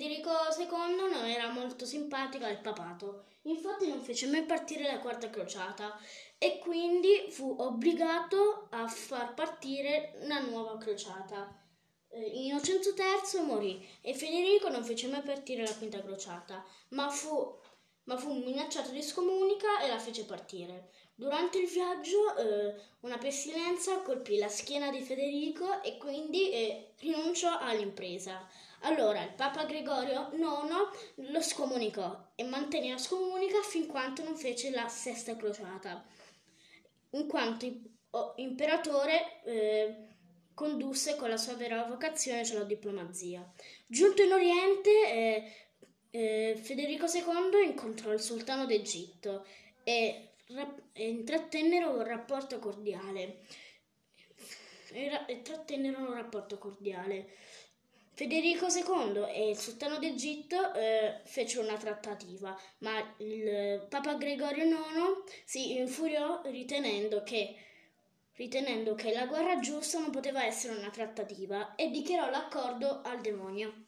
Federico II non era molto simpatico al papato, infatti non fece mai partire la quarta crociata e quindi fu obbligato a far partire una nuova crociata. Eh, Innocenzo III morì e Federico non fece mai partire la quinta crociata, ma fu, ma fu minacciato di scomunica e la fece partire. Durante il viaggio eh, una pestilenza colpì la schiena di Federico e quindi eh, rinunciò all'impresa. Allora il Papa Gregorio IX lo scomunicò e mantenne la scomunica fin quanto non fece la sesta crociata, in quanto imperatore eh, condusse con la sua vera vocazione, cioè la diplomazia. Giunto in Oriente, eh, eh, Federico II incontrò il sultano d'Egitto e, rap- intrattennero un rapporto cordiale. E, ra- e trattennero un rapporto cordiale. Federico II e il sultano d'Egitto eh, fecero una trattativa, ma il Papa Gregorio IX si infuriò ritenendo che, ritenendo che la guerra giusta non poteva essere una trattativa e dichiarò l'accordo al demonio.